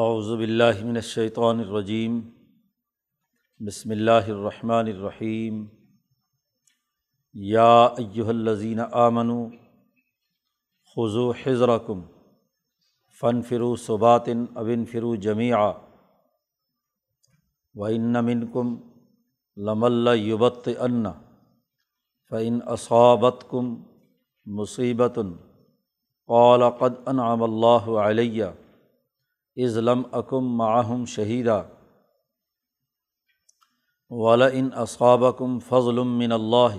اعوذ باللہ من الشیطان الرجیم، بسم اللہ الرحمن الرحیم۔ یا ایہا الذین آمنوا، خذوا حذرکم، فانفروا ثبات او انفروا جمیعا۔ وإن منکم لمن لیبطئن فإن اصابتکم مصیبۃ قال قد انعم اللہ علیہ۔ از لم اکم معہم شہیدہ ولا ان اصابکم فضل من اللہ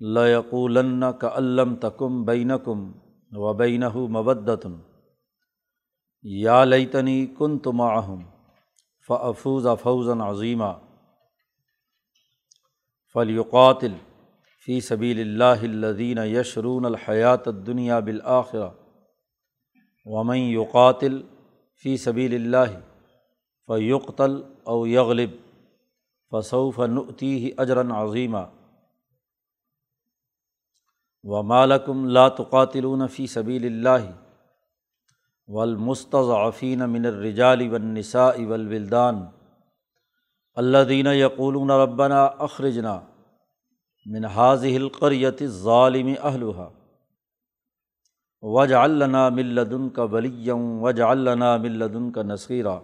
ليقولن كألم تکم بینکم و بینہ مبدتن یا لیتنی کنت معہم فافوز فوزا عظیمہ فلیقاتل فی سبیل اللہ الذین یشرون الحیات الدنیا بالآخرہ ومن یقاتل فی سبیل اللہ فیقتل او یغلب فصوف نؤتیہ اجرا عظیمہ و مالکم لا تقاتلون فی سبیل اللہ والمستضعفین من الرجال والنساء والولدان الذین یقولون ربنا اخرجنا من حاظہ القریت ظالم اہلحا وج اللہ ملدن کا ولیم وج اللہ ملدن کا نصیرہ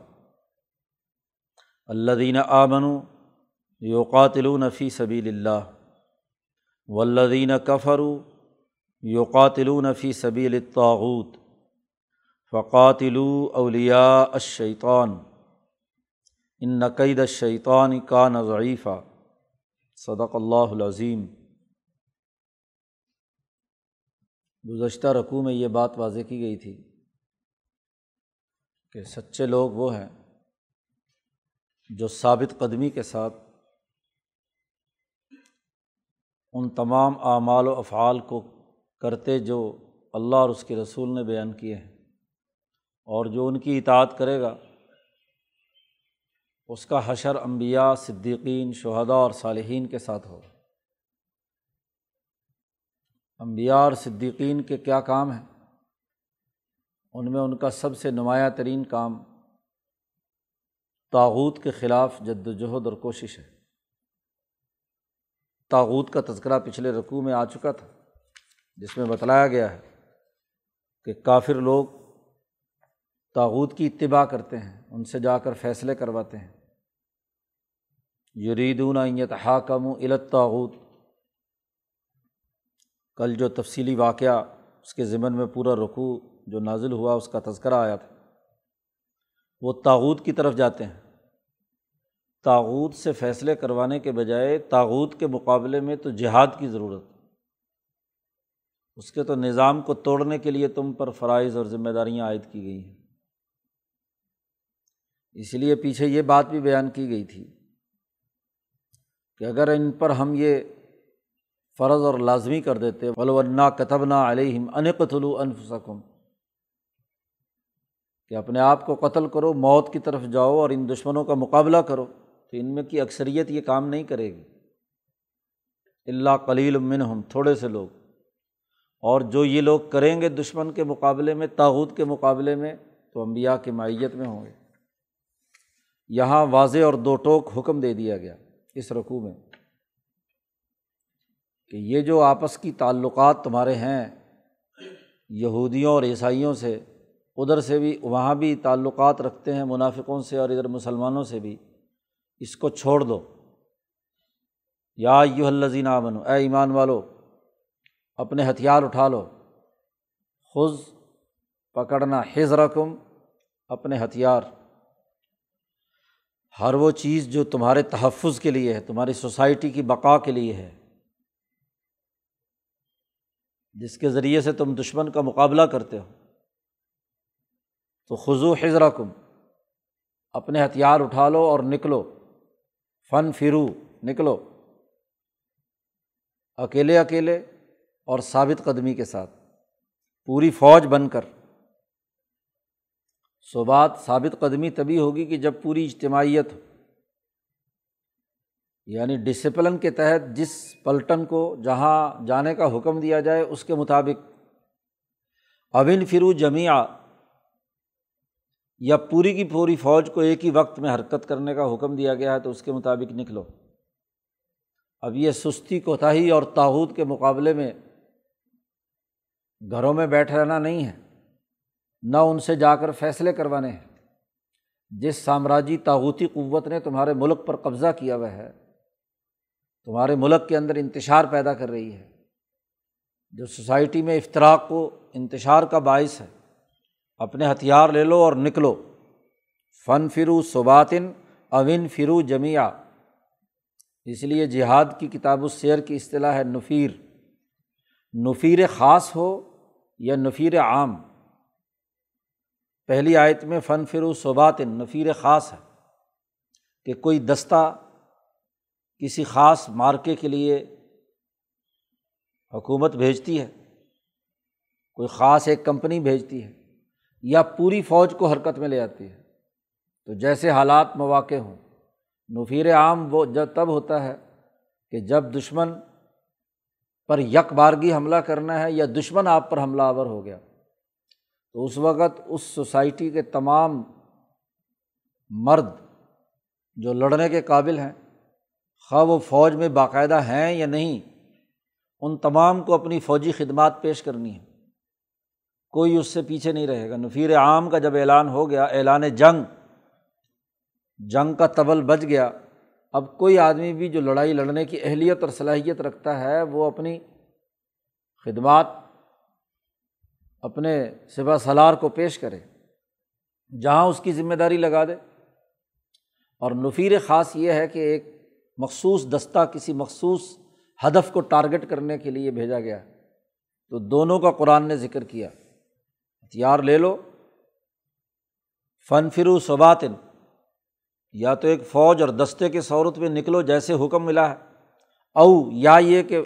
الدین آمن یوقاتلون فی سبیل اللہ ولدین کفرو یوقاتلون فی سبیل الطاغوت فقاتلو اولیاء الشیطان ان نقید الشیطان کا نضعیفہ صدق اللہ العظیم گزشتہ رقوع میں یہ بات واضح کی گئی تھی کہ سچے لوگ وہ ہیں جو ثابت قدمی کے ساتھ ان تمام اعمال و افعال کو کرتے جو اللہ اور اس کے رسول نے بیان کیے ہیں اور جو ان کی اطاعت کرے گا، اس کا حشر امبیا صدیقین شہدا اور صالحین کے ساتھ ہو امبیا اور صدیقین کے کیا کام ہیں؟ ان میں ان کا سب سے نمایاں ترین کام تاغوت کے خلاف جد وجہد اور کوشش ہے۔ تاغوت کا تذکرہ پچھلے رقوع میں آ چکا تھا، جس میں بتلایا گیا ہے کہ کافر لوگ تاغوت کی اتباع کرتے ہیں، ان سے جا کر فیصلے کرواتے ہیں۔ یریدون حاکم و الطاعود کل جو تفصیلی واقعہ اس کے ذمن میں پورا رقوع جو نازل ہوا اس کا تذکرہ آیا تھا۔ وہ تاغوت کی طرف جاتے ہیں۔ تاغوت سے فیصلے کروانے کے بجائے تاغوت کے مقابلے میں تو جہاد کی ضرورت اس کے تو نظام کو توڑنے کے لیے تم پر فرائض اور ذمہ داریاں عائد کی گئی ہیں۔ اس لیے پیچھے یہ بات بھی بیان کی گئی تھی کہ اگر ان پر ہم یہ فرض اور لازمی کر دیتے ولونا کتب نا علیہم انقتلو انفسکم. کہ اپنے آپ کو قتل کرو، موت کی طرف جاؤ اور ان دشمنوں کا مقابلہ کرو، تو ان میں کی اکثریت یہ کام نہیں کرے گی۔ اللہ کلیل منہم، تھوڑے سے لوگ۔ اور جو یہ لوگ کریں گے دشمن کے مقابلے میں تاوت کے مقابلے میں، تو امبیا کی مائیت میں ہوں گے۔ یہاں واضح اور دو ٹوک حکم دے دیا گیا اس رقوع میں۔ کہ یہ جو آپس کی تعلقات تمہارے ہیں، یہودیوں اور عیسائیوں سے، ادھر سے بھی، وہاں بھی تعلقات رکھتے ہیں منافقوں سے اور ادھر مسلمانوں سے بھی، اس کو چھوڑ دو۔ یا یو الزین بنو اے ایمان والو، اپنے ہتھیار اٹھا لو۔ خز پکڑنا حض رقم اپنے ہتھیار۔ ہر وہ چیز جو تمہارے تحفظ کے لیے ہے، تمہاری سوسائٹی کی بقا کے لیے ہے جس کے ذریعے سے تم دشمن کا مقابلہ کرتے ہو۔ تو خضو حضرا کم اپنے ہتھیار اٹھا لو اور نکلو۔ فن فرو نکلو۔ اکیلے اکیلے اور ثابت قدمی کے ساتھ۔ پوری فوج بن کر۔ سو بات ثابت قدمی تبھی ہوگی کہ جب پوری اجتماعیت ہو یعنی ڈسپلن کے تحت جس پلٹن کو جہاں جانے کا حکم دیا جائے اس کے مطابق۔ اوین فرو جمعہ یا پوری کی پوری فوج کو ایک ہی وقت میں حرکت کرنے کا حکم دیا گیا ہے تو اس کے مطابق نکلو۔ اب یہ سستی کوتاہی اور تاحود کے مقابلے میں گھروں میں بیٹھ رہنا نہیں ہے، نہ ان سے جا کر فیصلے کروانے ہیں۔ جس سامراجی تاغوتی قوت نے تمہارے ملک پر قبضہ کیا ہوا ہے تمہارے ملک کے اندر انتشار پیدا کر رہی ہے۔ جو سوسائٹی میں افطراک کو انتشار کا باعث ہے، اپنے ہتھیار لے لو اور نکلو۔ فن فرو صباتن اون فرو جمیا اس لیے جہاد کی کتاب و سیر کی اصطلاح ہے نفیر۔ نفیر خاص ہو یا نفیر عام؟ پہلی آیت میں فن فرو صبات نفیر خاص ہے کہ کوئی دستہ کسی خاص مارکے کے لیے حکومت بھیجتی ہے، کوئی خاص ایک کمپنی بھیجتی ہے یا پوری فوج کو حرکت میں لے آتی ہے۔ تو جیسے حالات مواقع ہوں، نفیر عام وہ جب تب ہوتا ہے کہ جب دشمن پر یک بارگی حملہ کرنا ہے یا دشمن آپ پر حملہ آور ہو گیا، تو اس وقت اس سوسائٹی کے تمام مرد جو لڑنے کے قابل ہیں خواہ وہ فوج میں باقاعدہ ہیں یا نہیں، ان تمام کو اپنی فوجی خدمات پیش کرنی ہے کوئی اس سے پیچھے نہیں رہے گا۔ نفیر عام کا جب اعلان ہو گیا، اعلان جنگ جنگ کا تبل بچ گیا۔ اب کوئی آدمی بھی جو لڑائی لڑنے کی اہلیت اور صلاحیت رکھتا ہے، وہ اپنی خدمات، اپنے سپا سلار کو پیش کرے، جہاں اس کی ذمہ داری لگا دے۔ اور نفیر خاص یہ ہے کہ ایک مخصوص دستہ کسی مخصوص ہدف کو ٹارگیٹ کرنے کے لیے بھیجا گیا تو دونوں کا قرآن نے ذکر کیا۔ ہتھیار لے لو۔ فن فرو صباتن۔ یا تو ایک فوج اور دستے کے صورت میں نکلو جیسے حکم ملا ہے، او یا یہ کہ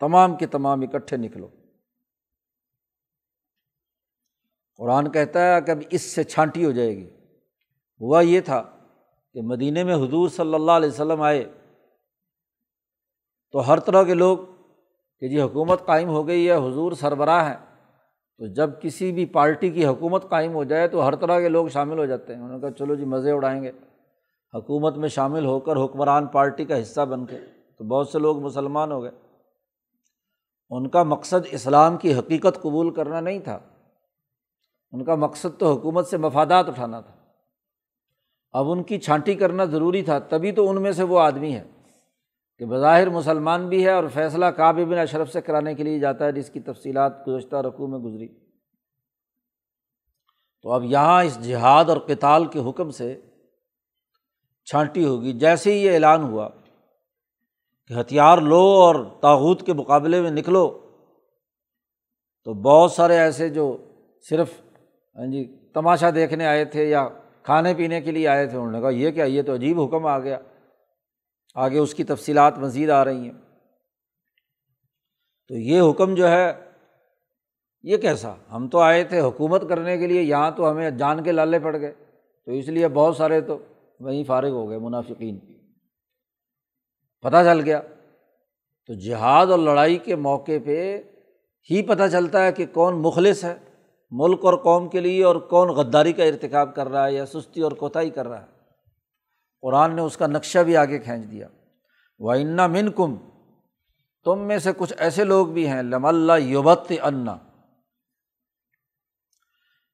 تمام کے تمام اکٹھے نکلو۔ قرآن کہتا ہے کہ اب اس سے چھانٹی ہو جائے گی۔ ہوا یہ تھا کہ مدینہ میں حضور صلی اللہ علیہ وسلم آئے تو ہر طرح کے لوگ کہ جی حکومت قائم ہو گئی ہے، حضور سربراہ ہیں، تو جب کسی بھی پارٹی کی حکومت قائم ہو جائے تو ہر طرح کے لوگ شامل ہو جاتے ہیں۔ انہوں نے کہا چلو جی مزے اڑائیں گے۔ حکومت میں شامل ہو کر حکمران پارٹی کا حصہ بن کے تو بہت سے لوگ مسلمان ہو گئے۔ ان کا مقصد اسلام کی حقیقت قبول کرنا نہیں تھا۔ ان کا مقصد تو حکومت سے مفادات اٹھانا تھا۔ اب ان کی چھانٹی کرنا ضروری تھا، تبھی تو ان میں سے وہ آدمی ہے کہ بظاہر مسلمان بھی ہے اور فیصلہ کعب بن اشرف سے کرانے کے لیے جاتا ہے، جس کی تفصیلات گزشتہ رقوع میں گزری۔ تو اب یہاں اس جہاد اور کتال کے حکم سے چھانٹی ہوگی۔ جیسے ہی یہ اعلان ہوا کہ ہتھیار لو اور تاوت کے مقابلے میں نکلو، تو بہت سارے ایسے جو صرف ہاں جی تماشا دیکھنے آئے تھے یا کھانے پینے کے لیے آئے تھے، انہوں نے کہا، یہ کیا، یہ تو عجیب حکم آ گیا۔ آگے اس کی تفصیلات مزید آ رہی ہیں۔ تو یہ حکم جو ہے، یہ کیسا؟ ہم تو آئے تھے حکومت کرنے کے لیے، یہاں تو ہمیں جان کے لالے پڑ گئے۔ تو اس لیے بہت سارے تو وہیں فارغ ہو گئے، منافقین۔ پتہ چل گیا۔ تو جہاد اور لڑائی کے موقع پہ ہی پتہ چلتا ہے کہ کون مخلص ہے۔ ملک اور قوم کے لیے اور کون غداری کا ارتکاب کر رہا ہے یا سستی اور کوتاہی کر رہا ہے۔ قرآن نے اس کا نقشہ بھی آگے کھینچ دیا۔ و انا من کم تم میں سے کچھ ایسے لوگ بھی ہیں، لم اللہ یوبت انا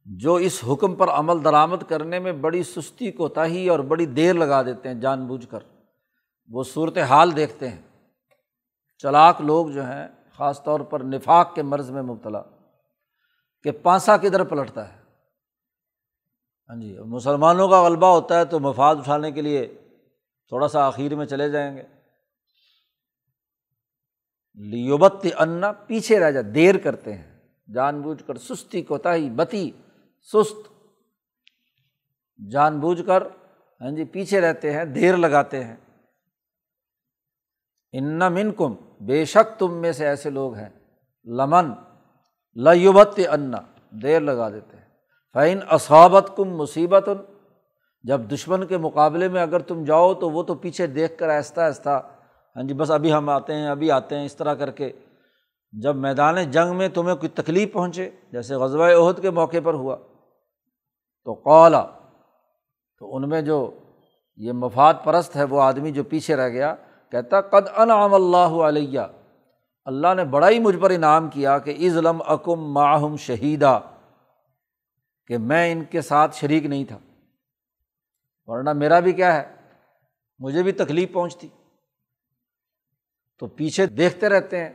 جو اس حکم پر عمل درآمد کرنے میں بڑی سستی، کوتاہی اور بڑی دیر لگا دیتے ہیں جان بوجھ کر۔ وہ صورت حال دیکھتے ہیں۔ چلاک لوگ جو ہیں، خاص طور پر نفاق کے مرض میں مبتلا۔ کہ پانسا کدھر پلٹتا ہے؟ ہاں جی مسلمانوں کا غلبہ ہوتا ہے تو مفاد اٹھانے کے لیے تھوڑا سا آخر میں چلے جائیں گے۔ لیوبت انا، پیچھے رہ جا، دیر کرتے ہیں۔ جان بوجھ کر سستی، کوتاہی، بتی، سست۔ جان بوجھ کر ہاں جی پیچھے رہتے ہیں، دیر لگاتے ہیں۔ ان من کم بے شک تم میں سے ایسے لوگ ہیں۔ لمن لیوبت انا دیر لگا دیتے ہیں۔ فعین اصابت کم مصیبت جب دشمن کے مقابلے میں اگر تم جاؤ تو وہ تو پیچھے دیکھ کر آہستہ آہستہ ہاں جی بس ابھی ہم آتے ہیں، ابھی آتے ہیں، اس طرح کر کے۔ جب میدان جنگ میں تمہیں کوئی تکلیف پہنچے، جیسے غزوہ عہد کے موقع پر ہوا، تو قولا تو ان میں جو یہ مفاد پرست ہے، وہ آدمی جو پیچھے رہ گیا، کہتا، قد انعام اللہ علیہ اللہ نے بڑا ہی مجھ پر انعام کیا کہ ازلم اکم ماہم شہیدہ کہ میں ان کے ساتھ شریک نہیں تھا۔ ورنہ میرا بھی کیا ہے؟ مجھے بھی تکلیف پہنچتی۔ تو پیچھے دیکھتے رہتے ہیں۔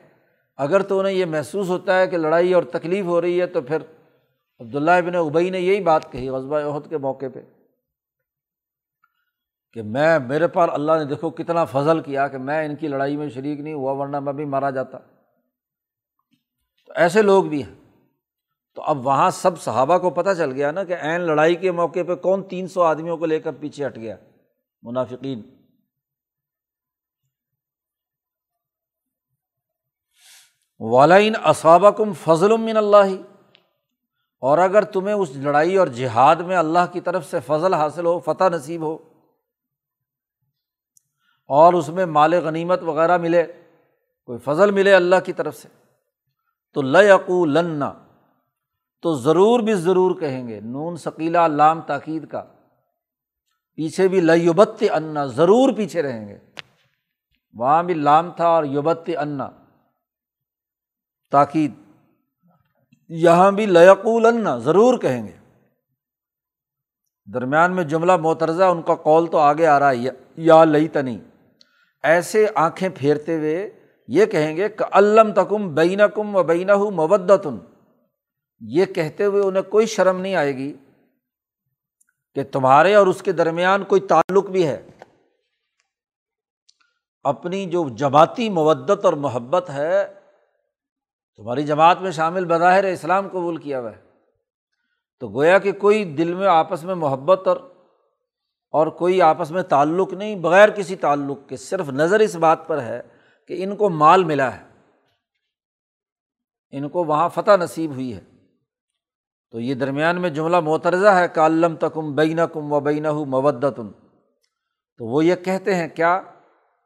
اگر تو انہیں یہ محسوس ہوتا ہے کہ لڑائی اور تکلیف ہو رہی ہے تو پھر عبداللہ ابن ابئی نے یہی بات کہی غزبۂ عہد کے موقع پہ۔ کہ میں، میرے پر اللہ نے دیکھو کتنا فضل کیا کہ میں ان کی لڑائی میں شریک نہیں ہوا، ورنہ میں بھی مارا جاتا۔ تو ایسے لوگ بھی ہیں۔ تو اب وہاں سب صحابہ کو پتہ چل گیا نا کہ عین لڑائی کے موقع پہ کون تین سو آدمیوں کو لے کر پیچھے ہٹ گیا، منافقین۔ والین اسابہ کم فضل من اللہ اور اگر تمہیں اس لڑائی اور جہاد میں اللہ کی طرف سے فضل حاصل ہو، فتح نصیب ہو۔ اور اس میں مال غنیمت وغیرہ ملے، کوئی فضل ملے اللہ کی طرف سے، تو لقو لنا تو ضرور بھی ضرور کہیں گے، نون ثقیلا لام تاکید کا، پیچھے بھی لیوبت انا ضرور پیچھے رہیں گے۔ وہاں بھی لام تھا اور یوبت انا تاکید۔ یہاں بھی لیقول انا ضرور کہیں گے۔ درمیان میں جملہ محترزہ ان کا کال تو آگے آ رہا ہے، یا لئی تنی ایسے آنکھیں پھیرتے ہوئے یہ کہیں گے کہ علم تکم بین کم و بین مبدتن یہ کہتے ہوئے انہیں کوئی شرم نہیں آئے گی کہ تمہارے اور اس کے درمیان کوئی تعلق بھی ہے۔ اپنی جو جماعتی مودت اور محبت ہے، تمہاری جماعت میں شامل بظاہر اسلام قبول کیا ہوا ہے۔ تو گویا کہ کوئی دل میں آپس میں محبت اور اور کوئی آپس میں تعلق نہیں، بغیر کسی تعلق کے، صرف نظر اس بات پر ہے کہ ان کو مال ملا ہے۔ ان کو وہاں فتح نصیب ہوئی ہے۔ تو یہ درمیان میں جملہ معترضہ ہے کالم تکم بین کم و بین مودتن۔ تو وہ یہ کہتے ہیں، کیا؟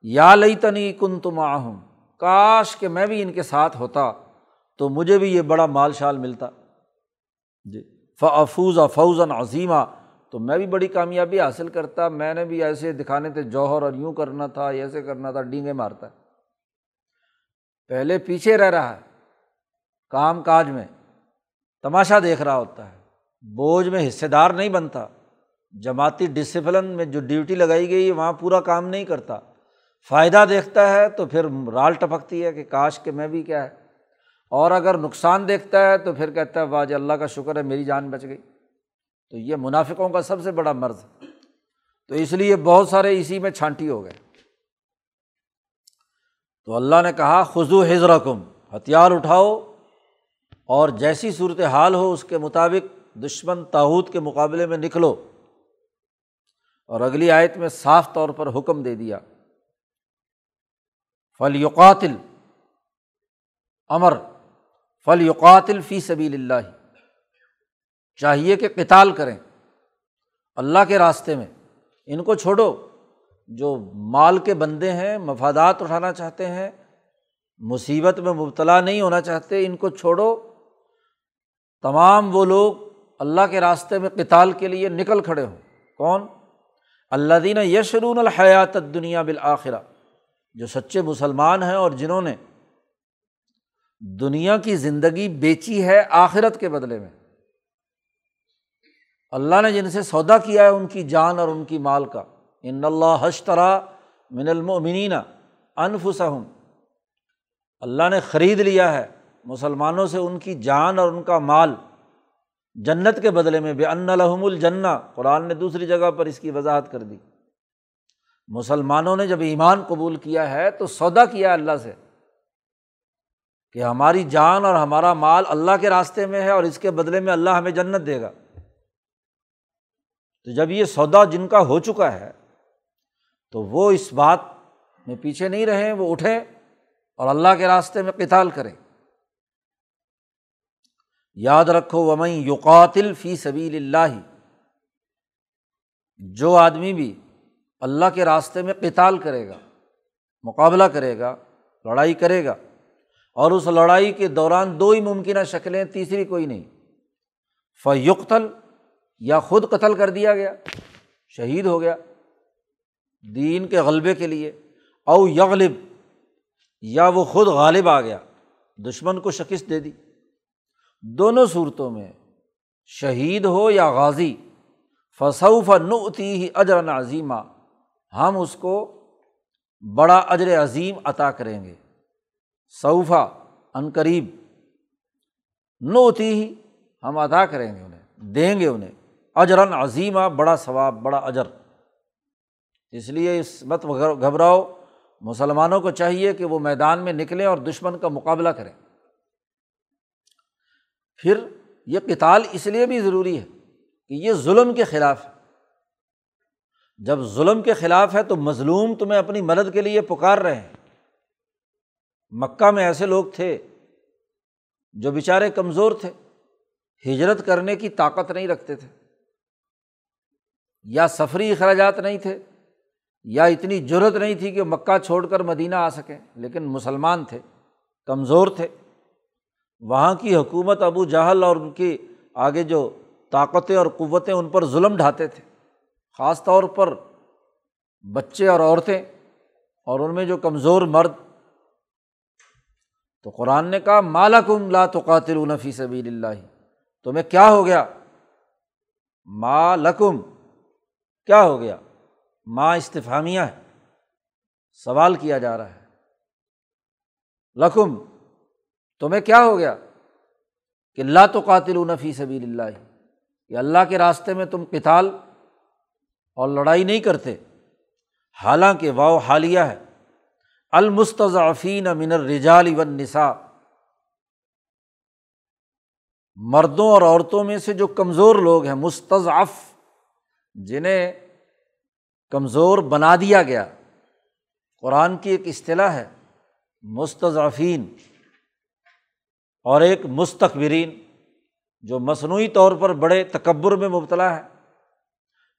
یا لئی تنی کن تم آہم کاش کہ میں بھی ان کے ساتھ ہوتا، تو مجھے بھی یہ بڑا مال شال ملتا۔ جی۔ فوز فوزن عظیمہ تو میں بھی بڑی کامیابی حاصل کرتا، میں نے بھی ایسے دکھانے تھے جوہر اور یوں کرنا تھا ایسے کرنا تھا، ڈینگے مارتا۔ پہلے پیچھے رہ رہا ہے، کام کاج میں تماشا دیکھ رہا ہوتا ہے۔ بوجھ میں حصے دار نہیں بنتا۔ جماعتی ڈسپلن میں جو ڈیوٹی لگائی گئی ہے وہاں پورا کام نہیں کرتا۔ فائدہ دیکھتا ہے تو پھر رال ٹپکتی ہے کہ کاش کہ میں بھی کیا ہے۔ اور اگر نقصان دیکھتا ہے تو پھر کہتا ہے واج جی، اللہ کا شکر ہے، میری جان بچ گئی۔ تو یہ منافقوں کا سب سے بڑا مرض تو اس لیے بہت سارے اسی میں چھانٹی ہو گئے۔ تو اللہ نے کہا خزو حضر کم ہتھیار اٹھاؤ اور جیسی صورت حال ہو اس کے مطابق دشمن تاحود کے مقابلے میں نکلو۔ اور اگلی آیت میں صاف طور پر حکم دے دیا۔ فل یقاتل امر فل یقاتل فی سبیل اللہ چاہیے کہ کتال کریں۔ اللہ کے راستے میں۔ ان کو چھوڑو۔ جو مال کے بندے ہیں، مفادات اٹھانا چاہتے ہیں، مصیبت میں مبتلا نہیں ہونا چاہتے، ان کو چھوڑو۔ تمام وہ لوگ اللہ کے راستے میں کتال کے لیے نکل کھڑے ہوں۔ کون؟ اللہ دینہ یشرون الحیات دنیا بالآخرہ۔ جو سچے مسلمان ہیں اور جنہوں نے دنیا کی زندگی بیچی ہے آخرت کے بدلے میں۔ اللہ نے جن سے سودا کیا ہے ان کی جان اور ان کی مال کا۔ ان اللہ حشترا من المنین انفسم اللہ نے خرید لیا ہے مسلمانوں سے ان کی جان اور ان کا مال جنت کے بدلے میں بے ان الحم الجنا قرآن نے دوسری جگہ پر اس کی وضاحت کر دی۔ مسلمانوں نے جب ایمان قبول کیا ہے تو سودا کیا اللہ سے کہ ہماری جان اور ہمارا مال اللہ کے راستے میں ہے اور اس کے بدلے میں اللہ ہمیں جنت دے گا۔ تو جب یہ سودا جن کا ہو چکا ہے، تو وہ اس بات میں پیچھے نہیں رہیں وہ اٹھیں اور اللہ کے راستے میں کتال کریں یاد رکھو ومئی یوقاتل فی سبیل اللہ جو آدمی بھی اللہ کے راستے میں کتال کرے گا، مقابلہ کرے گا، لڑائی کرے گا، اور اس لڑائی کے دوران دو ہی ممکنہ شکلیں، تیسری کوئی نہیں۔ فیقتل یا خود قتل کر دیا گیا، شہید ہو گیا دین کے غلبے کے لیے، او یغلب، یا وہ خود غالب آ گیا، دشمن کو شکست دے دی۔ دونوں صورتوں میں شہید ہو یا غازی فصوف نعتی ہی اجر عظیمہ ہم اس کو بڑا اجر عظیم عطا کریں گے۔ صوفہ عنقریب نعتی ہی ہم ادا کریں گے انہیں، دیں گے انہیں۔ اجراً عظیمہ، بڑا ثواب، بڑا اجر۔ اس لیے اس مت گھبراؤ، مسلمانوں کو چاہیے کہ وہ میدان میں نکلیں اور دشمن کا مقابلہ کریں۔ پھر یہ کتال اس لیے بھی ضروری ہے کہ یہ ظلم کے خلاف ہے۔ جب ظلم کے خلاف ہے تو مظلوم تمہیں اپنی مدد کے لیے پکار رہے ہیں۔ مکہ میں ایسے لوگ تھے جو بیچارے کمزور تھے، ہجرت کرنے کی طاقت نہیں رکھتے تھے۔ یا سفری اخراجات نہیں تھے، یا اتنی ضرورت نہیں تھی کہ مکہ چھوڑ کر مدینہ آ سکیں، لیکن مسلمان تھے، کمزور تھے۔ وہاں کی حکومت ابو جہل اور ان کی آگے جو طاقتیں اور قوتیں ان پر ظلم ڈھاتے تھے، خاص طور پر بچے اور عورتیں اور ان میں جو کمزور مرد۔ تو قرآن نے کہا مالکم لا تو قاتل نفی سبیل اللہ تمہیں کیا ہو گیا؟ مالکم کیا ہو گیا؟ ماں استفامیہ ہے۔ سوال کیا جا رہا ہے۔ لکم، تمہیں کیا ہو گیا؟ کہ اللہ تو قاتل نفی سبیل اللہ، کہ اللہ کے راستے میں تم کتال اور لڑائی نہیں کرتے۔ حالانکہ واؤ حالیہ ہے۔ المستضعفین من الرجال والنساء۔ مردوں اور عورتوں میں سے جو کمزور لوگ ہیں، مستضعف جنہیں کمزور بنا دیا گیا۔ قرآن کی ایک اصطلاح ہے، مستضعفین، اور ایک مستقبرین جو مصنوعی طور پر بڑے تکبر میں مبتلا ہے،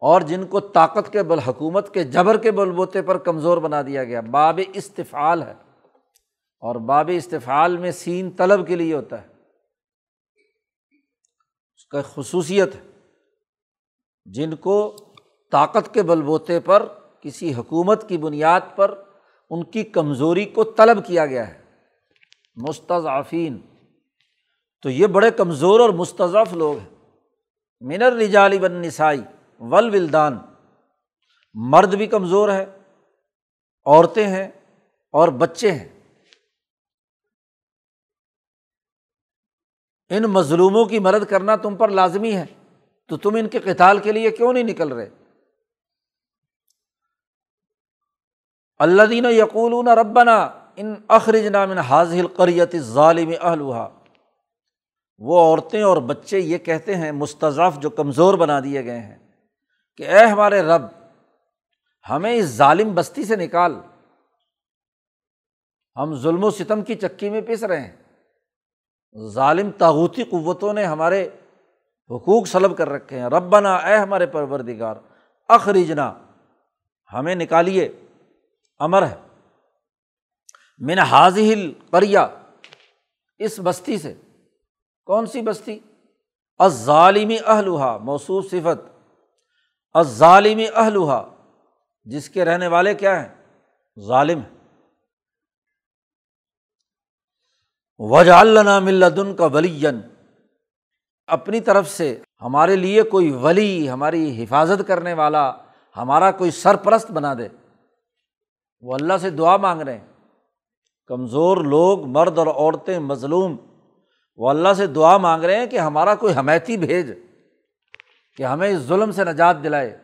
اور جن کو طاقت کے بل، حکومت کے جبر کے بل بوتے پر کمزور بنا دیا گیا۔ باب استفعال ہے، اور باب استفعال میں سین طلب کے لیے ہوتا ہے۔ اس کا خصوصیت ہے۔ جن کو طاقت کے بل بوتے پر، کسی حکومت کی بنیاد پر ان کی کمزوری کو طلب کیا گیا ہے۔ مستضعفین۔ تو یہ بڑے کمزور اور مستضف لوگ ہیں۔ منر رجالی بن نسائی ول ولدان مرد بھی کمزور ہے، عورتیں ہیں اور بچے ہیں۔ ان مظلوموں کی مدد کرنا تم پر لازمی ہے۔ تو تم ان کے کتال کے لیے کیوں نہیں نکل رہے؟ اللہ دین یقول ربنا ان اخرج نام حاضل قریت ظالم اہلوہا وہ عورتیں اور بچے یہ کہتے ہیں مستضف جو کمزور بنا دیے گئے ہیں، کہ اے ہمارے رب، ہمیں اس ظالم بستی سے نکال۔ ہم ظلم و ستم کی چکی میں پس رہے ہیں۔ ظالم تاغوتی قوتوں نے ہمارے حقوق سلب کر رکھے ہیں۔ ربنا، اے ہمارے پروردگار اخریجنا ہمیں نکالیے۔ امر ہے۔ من حاضل کریا اس بستی سے۔ کون سی بستی؟ ظالمی اہلوہا موصوف صفت۔ ظالمی اہلوہا جس کے رہنے والے کیا ہیں؟ ظالم وجا اللہ ملدن کا ولین اپنی طرف سے ہمارے لیے کوئی ولی، ہماری حفاظت کرنے والا، ہمارا کوئی سرپرست بنا دے۔ وہ اللہ سے دعا مانگ رہے ہیں۔ کمزور لوگ، مرد اور عورتیں مظلوم۔ وہ اللہ سے دعا مانگ رہے ہیں کہ ہمارا کوئی حمیتی بھیج، کہ ہمیں اس ظلم سے نجات دلائے۔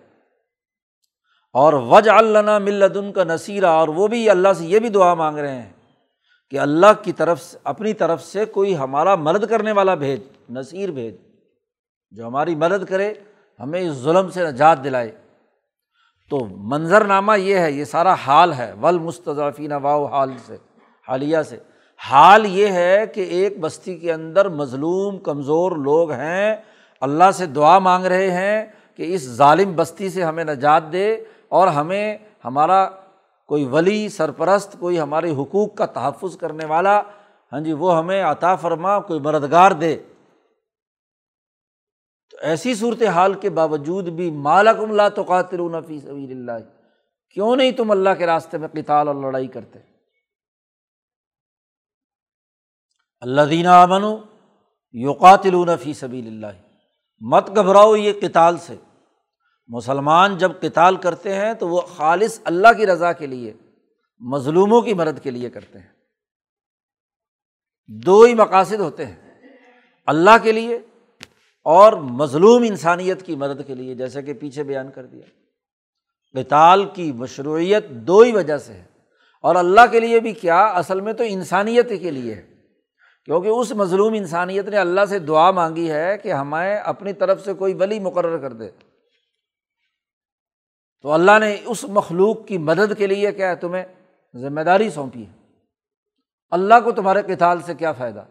اور وج اللہ ملدن کا نصیرہ اور وہ بھی اللہ سے یہ بھی دعا مانگ رہے ہیں کہ اللہ کی طرف سے، اپنی طرف سے کوئی ہمارا مدد کرنے والا بھیج۔ نصیر بھیج جو ہماری مدد کرے، ہمیں اس ظلم سے نجات دلائے۔ تو منظر نامہ یہ ہے، یہ سارا حال ہے ول مستضافین واؤ حال سے، حالیہ سے۔ حال یہ ہے کہ ایک بستی کے اندر مظلوم، کمزور لوگ ہیں، اللہ سے دعا مانگ رہے ہیں کہ اس ظالم بستی سے ہمیں نجات دے اور ہمیں ہمارا کوئی ولی، سرپرست، کوئی ہمارے حقوق کا تحفظ کرنے والا ہاں جی وہ ہمیں عطا فرما، کوئی مددگار دے۔ تو ایسی صورت حال کے باوجود بھی مالکم لا تو قاتل فی سبیل اللہ۔ کیوں نہیں تم اللہ کے راستے میں قتال اور لڑائی کرتے؟ اللہ دینا امن یوقاتل فی سبیل اللہ۔ مت گھبراؤ یہ کتال سے۔ مسلمان جب کتال کرتے ہیں تو وہ خالص اللہ کی رضا کے لیے، مظلوموں کی مدد کے لیے کرتے ہیں۔ دو ہی مقاصد ہوتے ہیں۔ اللہ کے لیے اور مظلوم انسانیت کی مدد کے لیے جیسے کہ پیچھے بیان کر دیا۔ کتال کی مشروعیت دو ہی وجہ سے ہے۔ اور اللہ کے لیے بھی کیا؟ اصل میں تو انسانیت کے لیے ہے۔ کیونکہ اس مظلوم انسانیت نے اللہ سے دعا مانگی ہے کہ ہمیں اپنی طرف سے کوئی ولی مقرر کر دے۔ تو اللہ نے اس مخلوق کی مدد کے لیے کیا ہے؟ تمہیں ذمہ داری سونپی ہے۔ اللہ کو تمہارے کتال سے کیا فائدہ؟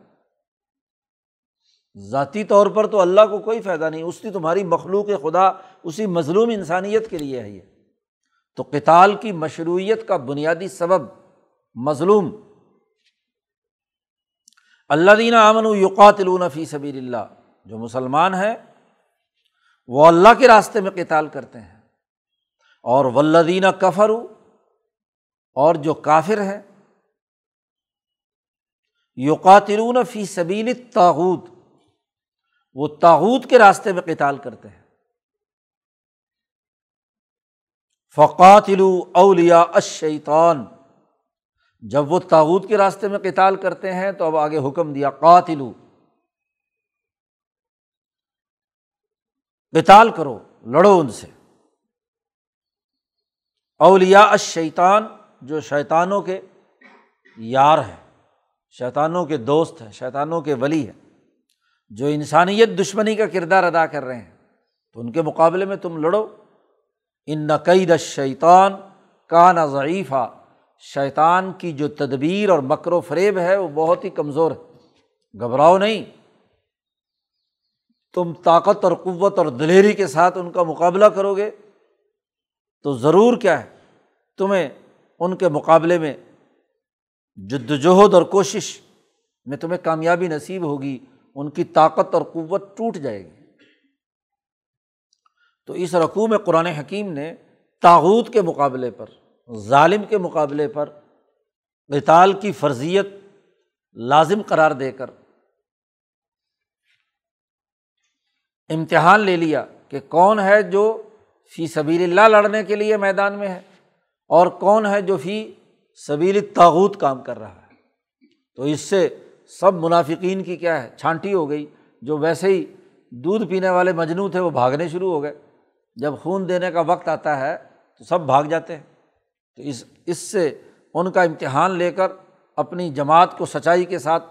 ذاتی طور پر تو اللہ کو کوئی فائدہ نہیں، اس کی تمہاری مخلوق خدا اسی مظلوم انسانیت کے لیے ہے یہ۔ تو کتال کی مشروعیت کا بنیادی سبب مظلوم۔ اللہ دینا امن یقاتلون فی سبیل اللہ، جو مسلمان ہیں، وہ اللہ کے راستے میں کتال کرتے ہیں۔ اور ولدینہ کفر اور جو کافر ہیں یوقاتلون فی سبیل تاغت وہ تاغت کے راستے میں قتال کرتے ہیں۔ فقاتلو اولیا اشیطان جب وہ تاوت کے راستے میں قتال کرتے ہیں تو اب آگے حکم دیا، قاتلو۔ قتال کرو، لڑو ان سے۔ اولیا اشیطان جو شیطانوں کے یار ہیں، شیطانوں کے دوست ہیں، شیطانوں کے ولی ہیں۔ جو انسانیت دشمنی کا کردار ادا کر رہے ہیں، تو ان کے مقابلے میں تم لڑو۔ ان نقید شیطان کا نہ ضعیفہ شیطان کی جو تدبیر اور مکر و فریب ہے، وہ بہت ہی کمزور ہے۔ گھبراؤ نہیں۔ تم طاقت اور قوت اور دلیری کے ساتھ ان کا مقابلہ کرو گے، تو ضرور کیا ہے؟ تمہیں ان کے مقابلے میں جد وجہد اور کوشش میں تمہیں کامیابی نصیب ہوگی۔ ان کی طاقت اور قوت ٹوٹ جائے گی۔ تو اس رقوع میں قرآن حکیم نے تاوت کے مقابلے پر، ظالم کے مقابلے پر قتال کی فرضیت لازم قرار دے کر امتحان لے لیا کہ کون ہے جو فی سبیل اللہ لڑنے کے لیے میدان میں ہے اور کون ہے جو فی سبیل تاوت کام کر رہا ہے۔ تو اس سے سب منافقین کی کیا ہے؟ چھانٹی ہو گئی۔ جو ویسے ہی دودھ پینے والے مجنو تھے، وہ بھاگنے شروع ہو گئے۔ جب خون دینے کا وقت آتا ہے تو سب بھاگ جاتے ہیں۔ تو اس اس سے ان کا امتحان لے کر اپنی جماعت کو سچائی کے ساتھ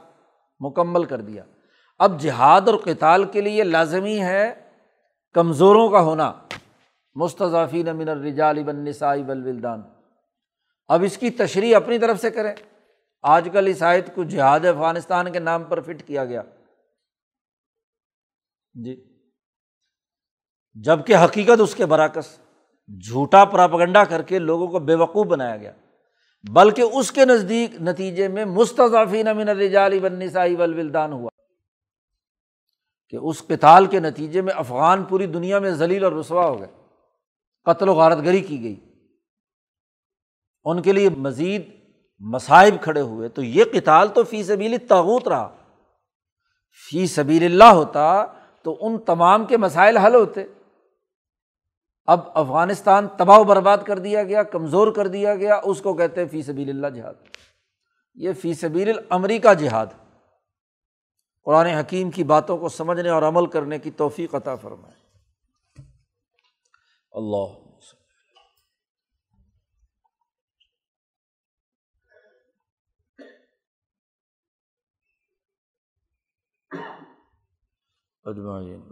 مکمل کر دیا۔ اب جہاد اور کتال کے لیے لازمی ہے کمزوروں کا ہونا۔ مستضافین من الرجال بن نسائی بلولدان اب اس کی تشریح اپنی طرف سے کریں۔ آج کل اس آیت کو جہاد افغانستان کے نام پر فٹ کیا گیا۔ جی۔ جبکہ حقیقت اس کے برعکس جھوٹا پراپگنڈا کر کے لوگوں کو بے وقوف بنایا گیا۔ بلکہ اس کے نزدیک نتیجے میں مستضافین امین الرجال بن نسائی ولدان ہوا۔ کہ اس کتال کے نتیجے میں افغان پوری دنیا میں ذلیل اور رسوا ہو گئے۔ قتل و غارت گری کی گئی۔ ان کے لیے مزید مصائب کھڑے ہوئے تو یہ کتال تو فی سبیل تاغوت رہا۔ فی سبیل اللہ ہوتا تو ان تمام کے مسائل حل ہوتے۔ اب افغانستان تباہ و برباد کر دیا گیا، کمزور کر دیا گیا، اس کو کہتے ہیں فی سبیل اللہ جہاد۔ یہ فی سبیل الامریکہ جہاد۔ قرآن حکیم کی باتوں کو سمجھنے اور عمل کرنے کی توفیق عطا فرمائے۔ اللہ۔ اجمعین